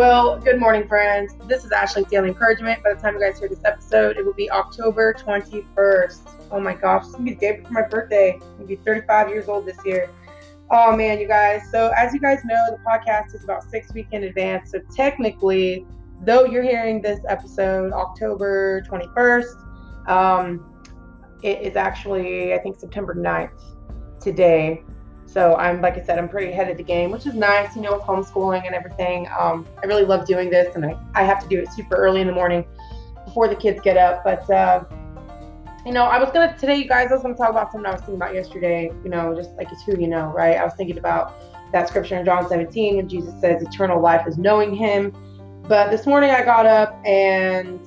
Well, good morning, friends. This is Ashley's Daily Encouragement. By the time you guys hear this episode, it will be October 21st. Oh my gosh, it's gonna be the day before my birthday. I'm gonna be 35 years old this year. Oh man, you guys. So, as you guys know, the podcast is about six weeks in advance. So, technically, though you're hearing this episode October 21st, um, it is actually, I think, September 9th today. So I'm, like I said, I'm pretty ahead of the game, which is nice, you know, with homeschooling and everything. Um, I really love doing this, and I, I have to do it super early in the morning before the kids get up. But, uh, you know, I was going to, today, you guys, I was going to talk about something I was thinking about yesterday, you know, just like it's who you know, right? I was thinking about that scripture in John 17 when Jesus says eternal life is knowing him. But this morning I got up and,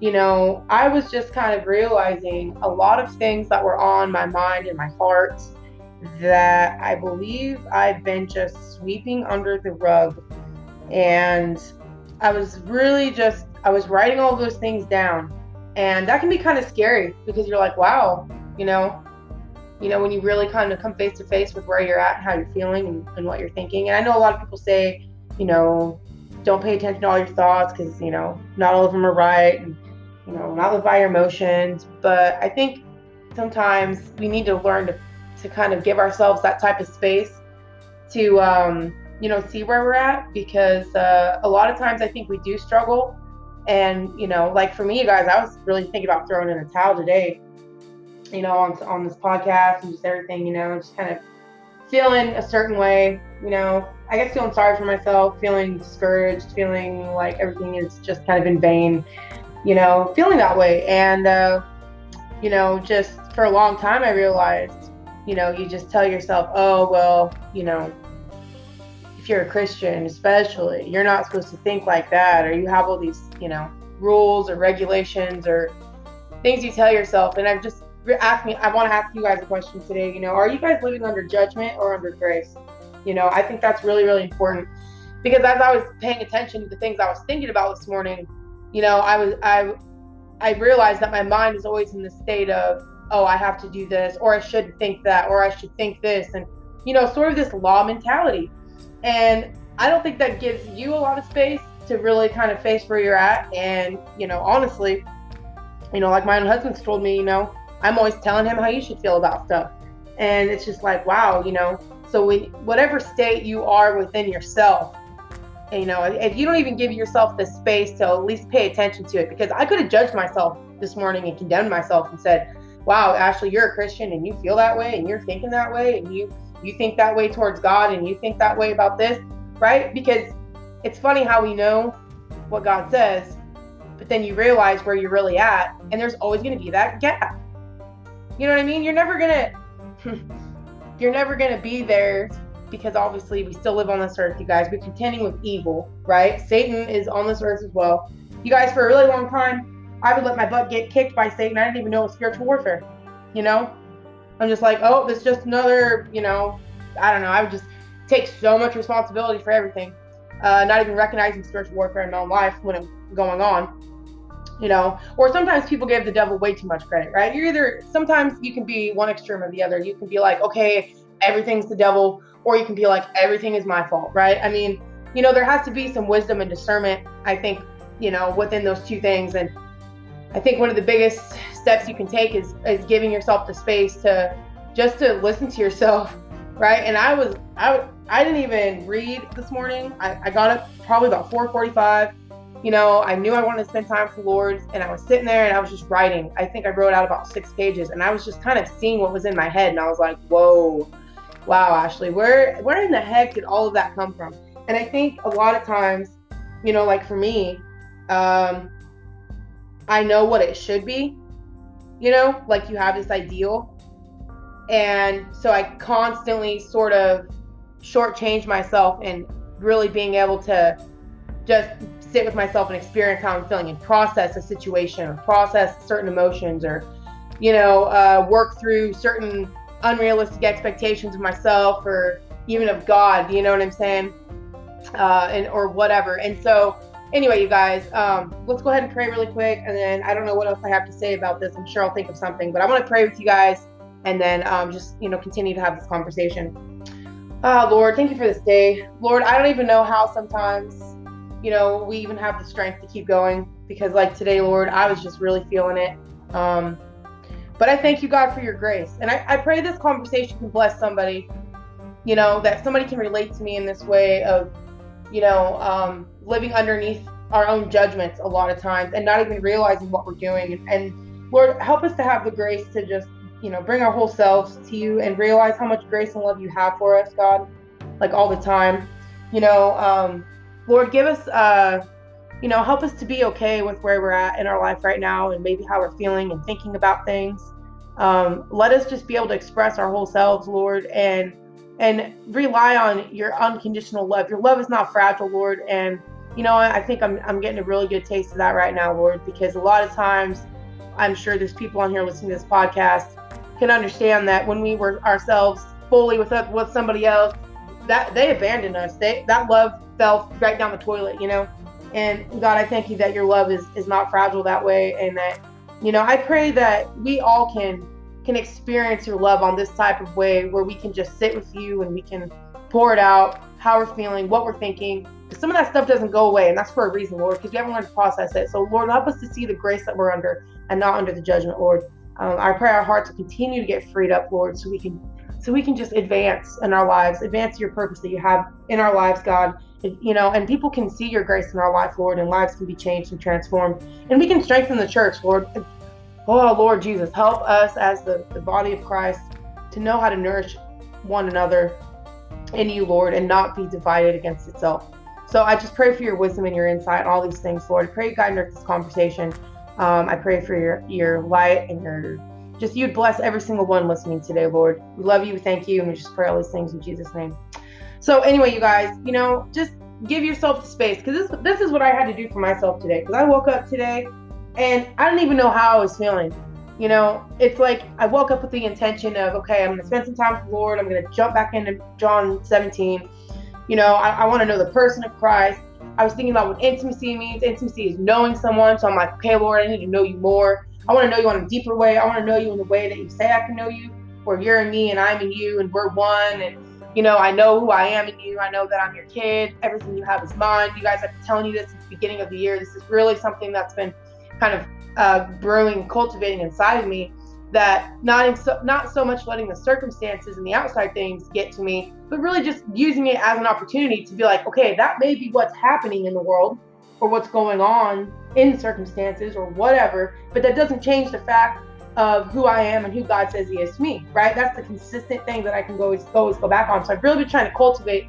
you know, I was just kind of realizing a lot of things that were on my mind and my heart that I believe I've been just sweeping under the rug. And I was really just, I was writing all those things down. And that can be kind of scary because you're like, wow, you know, you know, when you really kind of come face to face with where you're at and how you're feeling and, and what you're thinking. And I know a lot of people say, you know, don't pay attention to all your thoughts because, you know, not all of them are right. And, you know, not live by your emotions. But I think sometimes we need to learn to to kind of give ourselves that type of space to um, you know see where we're at because uh, a lot of times I think we do struggle. And you know like for me guys I was really thinking about throwing in a towel today you know on, on this podcast and just everything you know just kind of feeling a certain way you know. I guess feeling sorry for myself feeling discouraged feeling like everything is just kind of in vain you know feeling that way. And uh, you know just for a long time I realized you know, you just tell yourself, oh, well, you know, if you're a Christian, especially, you're not supposed to think like that, or you have all these, you know, rules or regulations or things you tell yourself. And I've just asked me, I want to ask you guys a question today. You know, are you guys living under judgment or under grace? You know, I think that's really, really important because as I was paying attention to the things I was thinking about this morning, you know, I was, I, I realized that my mind is always in the state of oh, I have to do this, or I should think that, or I should think this, and you know, sort of this law mentality. And I don't think that gives you a lot of space to really kind of face where you're at. And you know, honestly, you know, like my own husband's told me, you know, I'm always telling him how you should feel about stuff, and it's just like, wow, you know. So when whatever state you are within yourself, you know, if you don't even give yourself the space to at least pay attention to it, because I could have judged myself this morning and condemned myself and said, wow, Ashley, you're a Christian and you feel that way and you're thinking that way and you you think that way towards God and you think that way about this, right? Because it's funny how we know what God says, but then you realize where you're really at, and there's always going to be that gap. You know what I mean? You're never going to you're never going to be there because obviously we still live on this earth, you guys. We're contending with evil, right? Satan is on this earth as well. You guys, for a really long time, I would let my butt get kicked by Satan. I didn't even know it was spiritual warfare. You know? I'm just like, oh, it's just another, you know, I don't know. I would just take so much responsibility for everything, uh, not even recognizing spiritual warfare in my own life when it's going on. You know, or sometimes people give the devil way too much credit, right? You're either, sometimes you can be one extreme or the other. You can be like, okay, everything's the devil, or you can be like, everything is my fault, right? I mean, you know, there has to be some wisdom and discernment, I think, you know, within those two things. And I think one of the biggest steps you can take is is giving yourself the space to just to listen to yourself, right? And I was I I didn't even read this morning. I, I got up probably about 4:45. You know, I knew I wanted to spend time with the Lord, and I was sitting there and I was just writing. I think I wrote out about six pages, and I was just kind of seeing what was in my head, and I was like, "Whoa, wow, Ashley, where where in the heck did all of that come from?" And I think a lot of times, you know, like for me, um, I know what it should be. You know, like you have this ideal. And so I constantly sort of shortchange myself and really being able to just sit with myself and experience how I'm feeling and process a situation or process certain emotions or, you know, uh, work through certain unrealistic expectations of myself or even of God, you know what I'm saying? Uh, and or whatever. And so anyway, you guys, um, let's go ahead and pray really quick. And then I don't know what else I have to say about this. I'm sure I'll think of something, but I want to pray with you guys and then um, just, you know, continue to have this conversation. Ah, Lord, thank you for this day. Lord, I don't even know how sometimes you know, we even have the strength to keep going because, like today, Lord, I was just really feeling it. Um, but I thank you, God, for your grace. And I, I pray this conversation can bless somebody, you know, that somebody can relate to me in this way of, you know, um, living underneath our own judgments a lot of times and not even realizing what we're doing. And, Lord, help us to have the grace to just, you know, bring our whole selves to you and realize how much grace and love you have for us, God, like all the time. You know, um, Lord, give us, uh, you know, help us to be okay with where we're at in our life right now and maybe how we're feeling and thinking about things. Um, let us just be able to express our whole selves, Lord, and and rely on your unconditional love. Your love is not fragile, Lord, and you know, I think I'm, I'm getting a really good taste of that right now, Lord, because a lot of times I'm sure there's people on here listening to this podcast can understand that when we were ourselves fully with with somebody else, that they abandoned us. They that love fell right down the toilet, you know. And God, I thank you that your love is is not fragile that way, and that you know I pray that we all can can experience your love on this type of way where we can just sit with you and we can pour it out how we're feeling, what we're thinking. Some of that stuff doesn't go away, and that's for a reason, Lord, because we haven't learned to process it. So, Lord, help us to see the grace that we're under and not under the judgment, Lord. Um, I pray our hearts will continue to get freed up, Lord, so we can so we can just advance in our lives, advance your purpose that you have in our lives, God. You know, and people can see your grace in our life, Lord, and lives can be changed and transformed. And we can strengthen the church, Lord. Oh, Lord Jesus, help us as the, the body of Christ to know how to nourish one another in you, Lord, and not be divided against itself. So I just pray for your wisdom and your insight, all these things, Lord. I pray you guide this conversation. Um, I pray for your your light and your just you'd bless every single one listening today, Lord. We love you, thank you, and we just pray all these things in Jesus' name. So anyway, you guys, you know, just give yourself the space because this this is what I had to do for myself today. Because I woke up today and I don't even know how I was feeling. You know, it's like I woke up with the intention of, okay, I'm going to spend some time with the Lord. I'm going to jump back into John 17. You know, I, I want to know the person of Christ. I was thinking about what intimacy means. Intimacy is knowing someone. So I'm like, okay, Lord, I need to know you more. I want to know you on a deeper way. I want to know you in the way that you say I can know you, where you're in me and I'm in you and we're one. And, you know, I know who I am in you. I know that I'm your kid. Everything you have is mine. You guys, I've been telling you this since the beginning of the year. This is really something that's been kind of uh, brewing, cultivating inside of me that not so, not so much letting the circumstances and the outside things get to me, but really just using it as an opportunity to be like, okay, that may be what's happening in the world or what's going on in circumstances or whatever, but that doesn't change the fact of who I am and who God says He is to me, right? That's the consistent thing that I can always always go back on. So I've really been trying to cultivate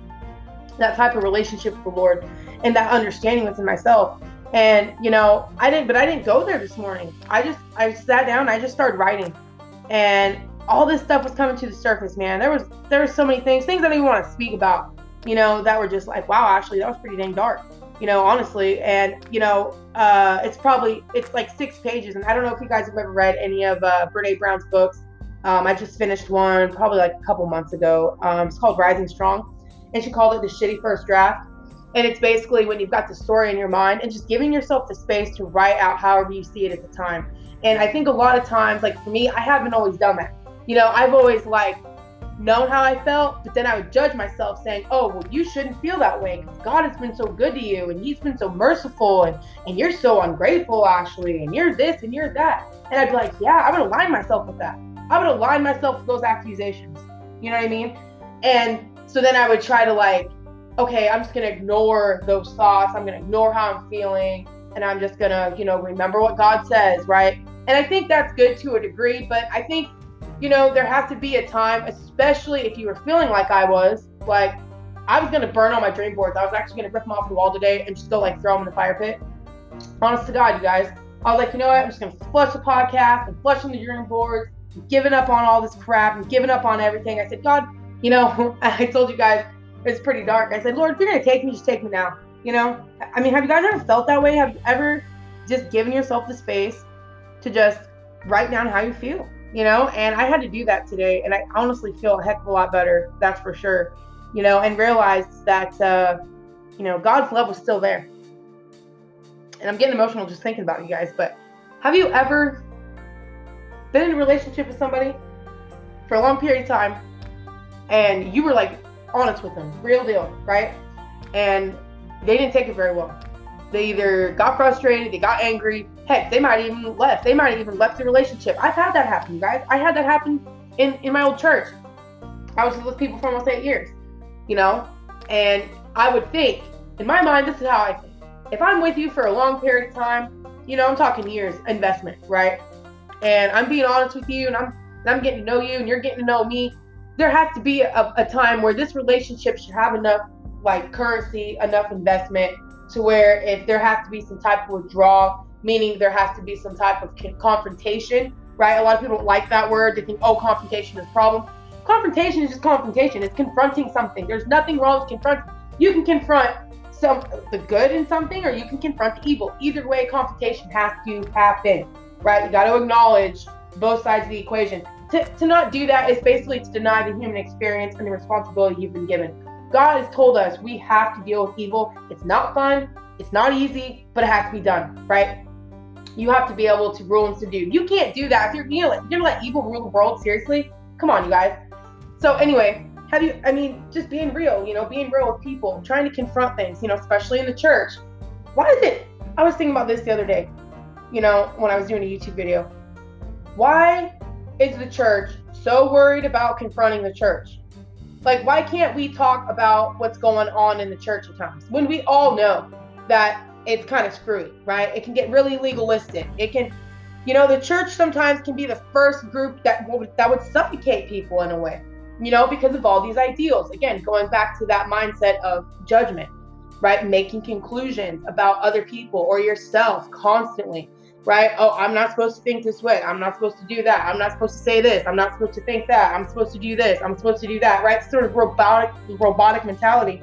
that type of relationship with the Lord and that understanding within myself. And you know, I didn't, but I didn't go there this morning. I just, I sat down, I just started writing, and all this stuff was coming to the surface, man. There was, there were so many things, things I didn't even want to speak about, you know, that were just like, wow, actually, that was pretty dang dark, you know, honestly. And you know, uh, it's probably, it's like six pages, and I don't know if you guys have ever read any of uh, Brene Brown's books. Um, I just finished one probably like a couple months ago. Um, it's called Rising Strong, and she called it the shitty first draft and it's basically when you've got the story in your mind and just giving yourself the space to write out however you see it at the time. And I think a lot of times, like for me, I haven't always done that. You know, I've always like known how I felt, but then I would judge myself saying, oh, well, you shouldn't feel that way because God has been so good to you and He's been so merciful and, and you're so ungrateful, Ashley, and you're this and you're that. And I'd be like, yeah, I would align myself with that. I would align myself with those accusations. You know what I mean? And so then I would try to like okay, I'm just gonna ignore those thoughts. I'm gonna ignore how I'm feeling, and I'm just gonna, you know, remember what God says, right? And I think that's good to a degree, but I think, you know, there has to be a time, especially if you were feeling like I was, like I was gonna burn all my dream boards. I was actually gonna rip them off the wall today and just go like throw them in the fire pit. Honest to God, you guys. I was like, you know what? I'm just gonna flush the podcast and flush flushing the dream boards, giving up on all this crap and giving up on everything. I said, God, you know, I told you guys it's pretty dark. I said, Lord, if you're gonna take me, just take me now. You know? I mean, have you guys ever felt that way? Have you ever just given yourself the space to just write down how you feel? You know? And I had to do that today, and I honestly feel a heck of a lot better. That's for sure. You know, and realized that uh, you know God's love was still there. And I'm getting emotional just thinking about you guys. But have you ever been in a relationship with somebody for a long period of time, and you were like honest with them, real deal, right? And they didn't take it very well. They either got frustrated, they got angry. Heck, they might even left. They might even left the relationship. I've had that happen, guys. I had that happen in in my old church. I was with people for almost eight years, you know, and I would think, in my mind, this is how I think. If I'm with you for a long period of time, you know, I'm talking years investment, right? And I'm being honest with you, and I'm and I'm getting to know you, and you're getting to know me. There has to be a, a time where this relationship should have enough like currency, enough investment to where if there has to be some type of withdrawal, meaning there has to be some type of confrontation, right? A lot of people don't like that word. They think, oh, confrontation is a problem. Confrontation is just confrontation. It's confronting something. There's nothing wrong with confronting. You can confront some the good in something, or you can confront the evil. Either way, confrontation has to happen, right? You got to acknowledge both sides of the equation. To, to not do that is basically to deny the human experience and the responsibility you've been given. God has told us we have to deal with evil. It's not fun, it's not easy, but it has to be done, right? You have to be able to rule and subdue. You can't do that if you're, you know, like, you're gonna let evil rule the world. Seriously, come on, you guys. So anyway, have you? I mean, just being real, you know, being real with people, trying to confront things, you know, especially in the church. Why is it? I was thinking about this the other day, you know, when I was doing a YouTube video. Why is the church so worried about confronting the church? Like, why can't we talk about what's going on in the church at times when we all know that it's kind of screwy, right? It can get really legalistic. It can, you know, the church sometimes can be the first group that would that would suffocate people in a way, you know, because of all these ideals. Again, going back to that mindset of judgment, right? Making conclusions about other people or yourself constantly right? Oh, I'm not supposed to think this way. I'm not supposed to do that. I'm not supposed to say this. I'm not supposed to think that. I'm supposed to do this. I'm supposed to do that, right? Sort of robotic, robotic mentality.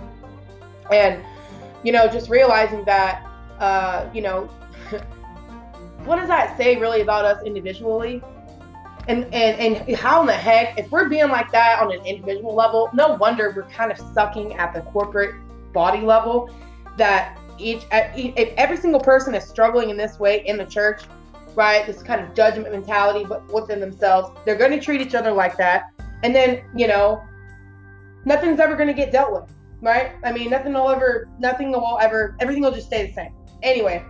And, you know, just realizing that, uh, you know, what does that say really about us individually? And, and and how in the heck, if we're being like that on an individual level, no wonder we're kind of sucking at the corporate body level that each if every single person is struggling in this way in the church right this kind of judgment mentality but within themselves they're going to treat each other like that. And then you know nothing's ever going to get dealt with right? I mean nothing will ever nothing will ever everything will just stay the same. Anyway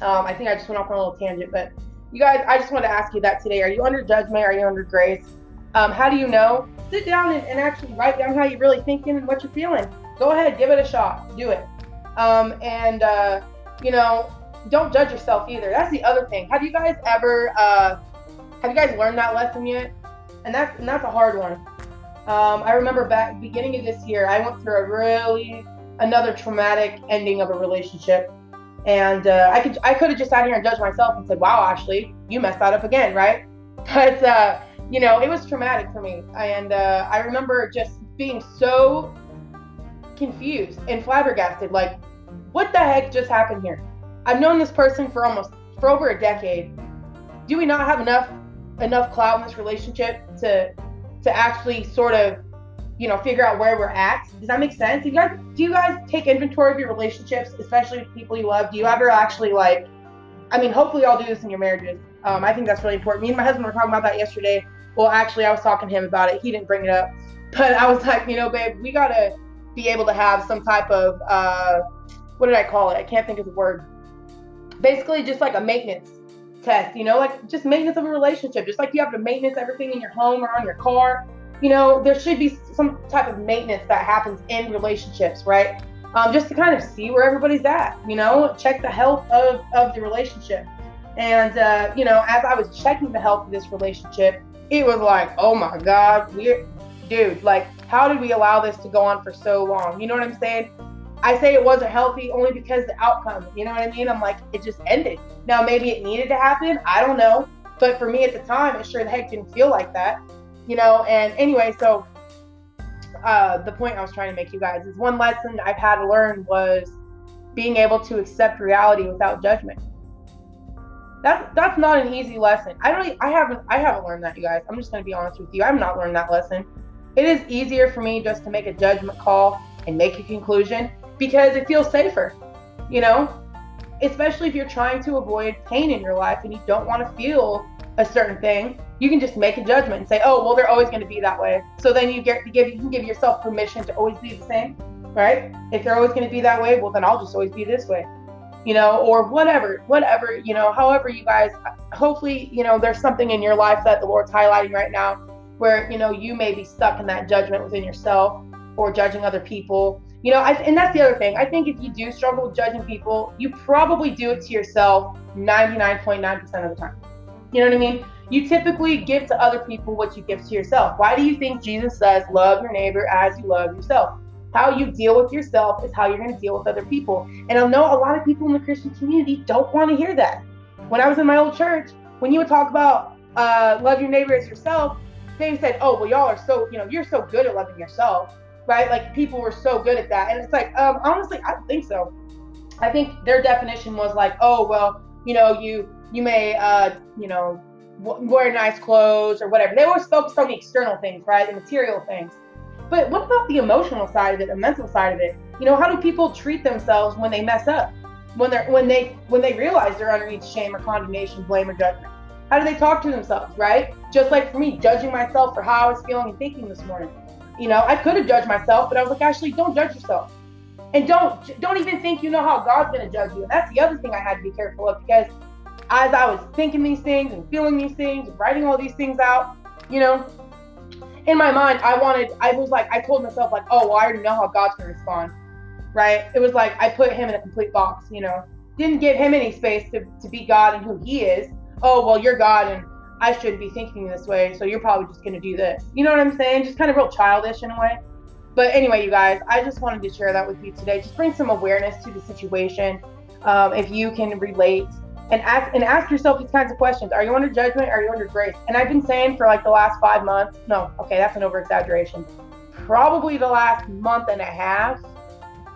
um, i think i just went off on a little tangent but you guys i just want to ask you that today. Are you under judgment? Are you under grace? Um, how do you know? Sit down and, and actually write down how you're really thinking and what you're feeling. Go ahead give it a shot. Do it um, and, uh, you know, don't judge yourself either. That's the other thing. Have you guys ever, uh, have you guys learned that lesson yet? And that's, and that's a hard one. Um, I remember back beginning of this year, I went through a really, another traumatic ending of a relationship. And uh, I could I could have just sat here and judged myself and said, "Wow, Ashley, you messed that up again, right?" But uh, you know, it was traumatic for me, and uh, I remember just being so confused and flabbergasted. Like, what the heck just happened here? I've known this person for almost for over a decade. Do we not have enough enough clout in this relationship to to actually sort of you know figure out where we're at? Does that make sense? Do you guys do you guys take inventory of your relationships, especially with people you love? Do you ever actually like? I mean, hopefully, y'all do this in your marriages. Um, I think that's really important. Me and my husband were talking about that yesterday. Well, actually, I was talking to him about it. He didn't bring it up, but I was like, you know, babe, we gotta be able to have some type of uh, what did I call it? I can't think of the word. Basically, just like a maintenance test, you know, like just maintenance of a relationship, just like you have to maintenance everything in your home or on your car. You know, there should be some type of maintenance that happens in relationships, right? Um, just to kind of see where everybody's at, you know, check the health of, of the relationship. And, uh, you know, as I was checking the health of this relationship, it was like, oh my God, we're, dude, like, how did we allow this to go on for so long? You know what I'm saying? I say it wasn't healthy only because the outcome, you know what I mean? I'm like, it just ended. Now, maybe it needed to happen. I don't know. But for me at the time, it sure the heck didn't feel like that, you know? And anyway, so uh, the point I was trying to make you guys is one lesson I've had to learn was being able to accept reality without judgment. That's that's not an easy lesson. I don't I haven't I haven't learned that, you guys. I'm just gonna be honest with you. I've not learned that lesson. It is easier for me just to make a judgment call and make a conclusion because it feels safer, you know? Especially if you're trying to avoid pain in your life and you don't want to feel a certain thing, you can just make a judgment and say, "Oh, well, they're always going to be that way." So then you get to give you can give yourself permission to always be the same, right? If they're always going to be that way, well, then I'll just always be this way. you know, or whatever, whatever, you know, however you guys, hopefully, you know, there's something in your life that the Lord's highlighting right now where, you know, you may be stuck in that judgment within yourself or judging other people. You know, I, and that's the other thing. I think if you do struggle with judging people, you probably do it to yourself 99.9% of the time. You know what I mean? You typically give to other people what you give to yourself. Why do you think Jesus says, love your neighbor as you love yourself? How you deal with yourself is how you're going to deal with other people. And I know a lot of people in the Christian community don't want to hear that. When I was in my old church, when you would talk about uh, love your neighbor as yourself, they said, "Oh, well, y'all are so you know you're so good at loving yourself, right?" Like people were so good at that, and it's like, um, honestly, I don't think so. I think their definition was like, "Oh, well, you know, you you may uh, you know wear nice clothes or whatever." They always focused on the external things, right, the material things. But what about the emotional side of it, the mental side of it? You know, how do people treat themselves when they mess up? When they're when they when they realize they're underneath shame or condemnation, blame or judgment? How do they talk to themselves, right? Just like for me, judging myself for how I was feeling and thinking this morning. You know, I could have judged myself, but I was like, actually, don't judge yourself. And don't don't even think you know how God's gonna judge you. And that's the other thing I had to be careful of because as I was thinking these things and feeling these things, and writing all these things out, you know, in my mind, I wanted, I was like, I told myself, like, oh, well, I already know how God's to respond, right? It was like I put him in a complete box, you know, didn't give him any space to, to be God and who he is. Oh, well, you're God and I shouldn't be thinking this way, so you're probably just to do this. You know what I'm saying? Just kind of real childish in a way. But anyway, you guys, I just wanted to share that with you today. Just bring some awareness to the situation. Um, if you can relate and ask and ask yourself these kinds of questions. Are you under judgment? Are you under grace? And I've been saying for like the last five months, no, okay, that's an over exaggeration. Probably the last month and a half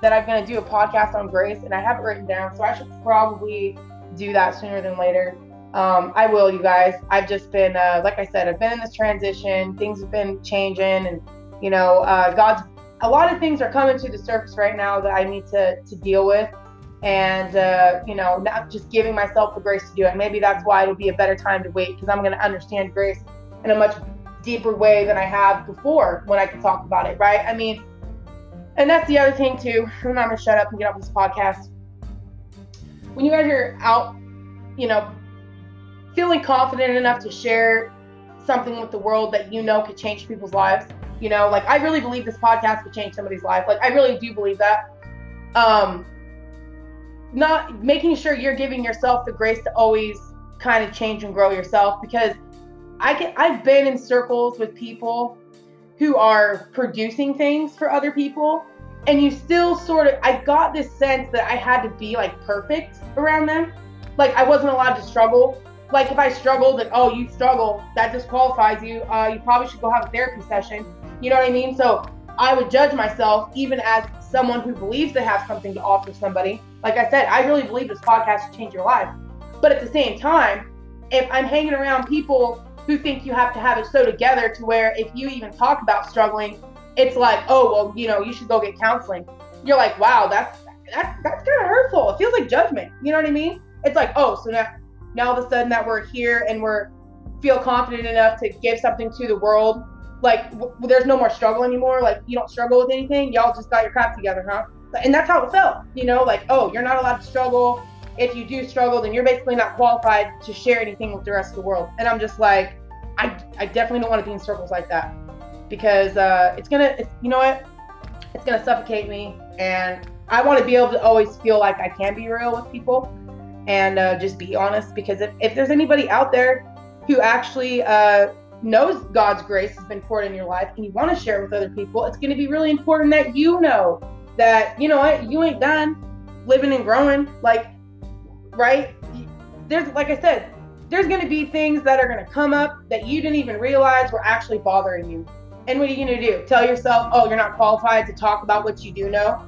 that I'm gonna do a podcast on grace, and I have it written down, so I should probably do that sooner than later. Um, I will, you guys. I've just been, uh, like I said, I've been in this transition. Things have been changing, and you know, uh, God's a lot of things are coming to the surface right now that I need to to deal with. And uh, you know not just giving myself the grace to do it. Maybe that's why it'll be a better time to wait because i'm going to understand grace in a much deeper way than i have before when i can talk about it right? I mean and that's the other thing too. I'm going to shut up and get off this podcast. When you guys are out you know feeling confident enough to share something with the world that you know could change people's lives you know like i really believe this podcast could change somebody's life like i really do believe that um not making sure you're giving yourself the grace to always kind of change and grow yourself because I can I've been in circles with people who are producing things for other people and you still sort of I got this sense that I had to be like perfect around them. Like I wasn't allowed to struggle. Like if I struggled and oh you struggle, that disqualifies you. Uh, you probably should go have a therapy session. You know what I mean? So I would judge myself even as someone who believes they have something to offer somebody. Like I said, I really believe this podcast will change your life. But at the same time, if I'm hanging around people who think you have to have it so together to where if you even talk about struggling, it's like, oh well, you know, you should go get counseling. You're like, wow, that's that's that's kind of hurtful. It feels like judgment. You know what I mean? It's like, oh, so now now all of a sudden that we're here and we're feel confident enough to give something to the world like w- there's no more struggle anymore. Like you don't struggle with anything. Y'all just got your crap together, huh? And that's how it felt. You know, like oh, you're not allowed to struggle. If you do struggle, then you're basically not qualified to share anything with the rest of the world. And I'm just like, I, I definitely don't want to be in circles like that because uh, it's gonna, it's, you know what? It's gonna suffocate me, and I want to be able to always feel like I can be real with people and uh, just be honest. Because if, if there's anybody out there who actually uh, knows God's grace has been poured in your life and you want to share it with other people, it's going to be really important that you know that, you know what, you ain't done living and growing. Like, right? There's, like I said, there's going to be things that are going to come up that you didn't even realize were actually bothering you. And what are you going to do? Tell yourself, oh, you're not qualified to talk about what you do know?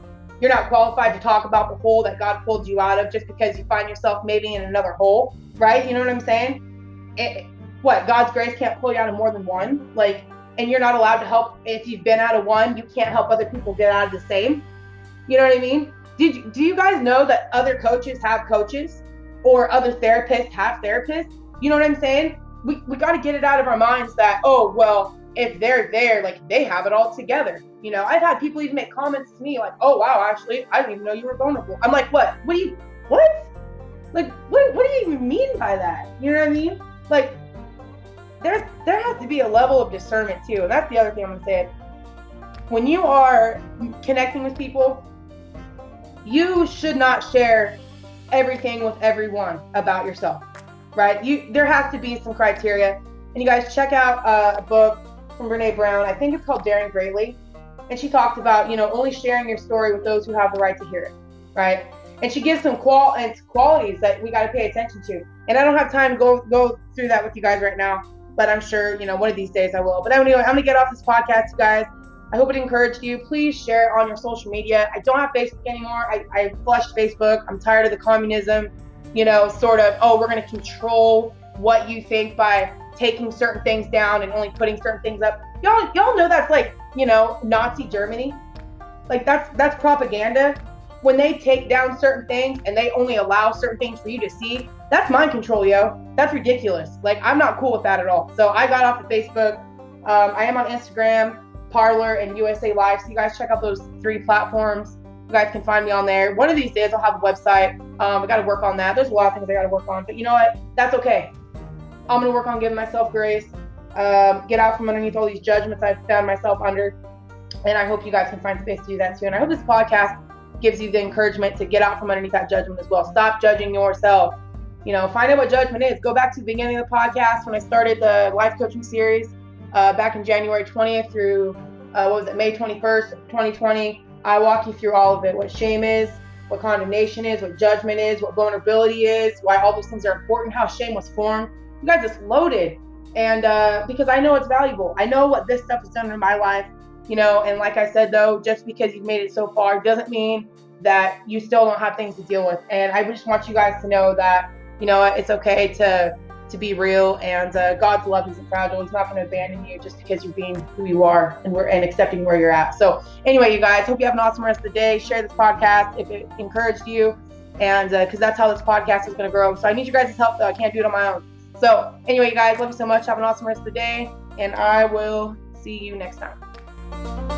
You're not qualified to talk about the hole that God pulled you out of just because you find yourself maybe in another hole, right? You know what I'm saying? It, what God's grace can't pull you out of more than one, like, and you're not allowed to help if you've been out of one, you can't help other people get out of the same. You know what I mean? Did you, do you guys know that other coaches have coaches or other therapists have therapists? You know what I'm saying? We, we got to get it out of our minds that, oh, well, if they're there, like they have it all together. You know, I've had people even make comments to me like, oh, wow, actually, I didn't even know you were vulnerable. I'm like, what? What do you, what? Like, what, what do you even mean by that? You know what I mean? Like, there's there has to be a level of discernment too, and that's the other thing I'm gonna say. When you are connecting with people, you should not share everything with everyone about yourself, right? You there has to be some criteria, and you guys check out uh, a book from Brene Brown. I think it's called Daring Greatly, and she talks about you know only sharing your story with those who have the right to hear it, right? And she gives some qual and qualities that we got to pay attention to. And I don't have time to go go through that with you guys right now, but I'm sure you know one of these days I will. But anyway, I'm gonna get off this podcast, you guys. I hope it encouraged you. Please share it on your social media. I don't have Facebook anymore. I, I flushed Facebook. I'm tired of the communism, you know, sort of, oh, we're to control what you think by taking certain things down and only putting certain things up. Y'all, y'all know that's like, you know, Nazi Germany. Like that's that's propaganda. When they take down certain things and they only allow certain things for you to see, that's mind control, yo. That's ridiculous. Like I'm not cool with that at all. So I got off of Facebook. Um, I am on Instagram. Parler, and USA Live. So you guys check out those three platforms. You guys can find me on there. One of these days I'll have a website. Um, I got to work on that. There's a lot of things I got to work on, but you know what? That's okay. I'm gonna work on giving myself grace. Um, get out from underneath all these judgments I've found myself under, and I hope you guys can find space to do that too. And I hope this podcast gives you the encouragement to get out from underneath that judgment as well. Stop judging yourself. You know, find out what judgment is. Go back to the beginning of the podcast when I started the life coaching series uh, back in January 20th through uh, what was it, May 21st, 2020. I walk you through all of it what shame is, what condemnation is, what judgment is, what vulnerability is, why all those things are important, how shame was formed. You guys just loaded. And uh, because I know it's valuable, I know what this stuff has done in my life, you know. And like I said, though, just because you've made it so far doesn't mean that you still don't have things to deal with. And I just want you guys to know that, you know, it's okay to to be real, and uh, God's love isn't fragile. He's not going to abandon you just because you're being who you are and we're and accepting where you're at. So anyway, you guys, hope you have an awesome rest of the day. Share this podcast if it encouraged you, and because uh, that's how this podcast is going to grow. So I need you guys' help. Though I can't do it on my own. So, anyway, guys, love you so much. Have an awesome rest of the day, and I will see you next time.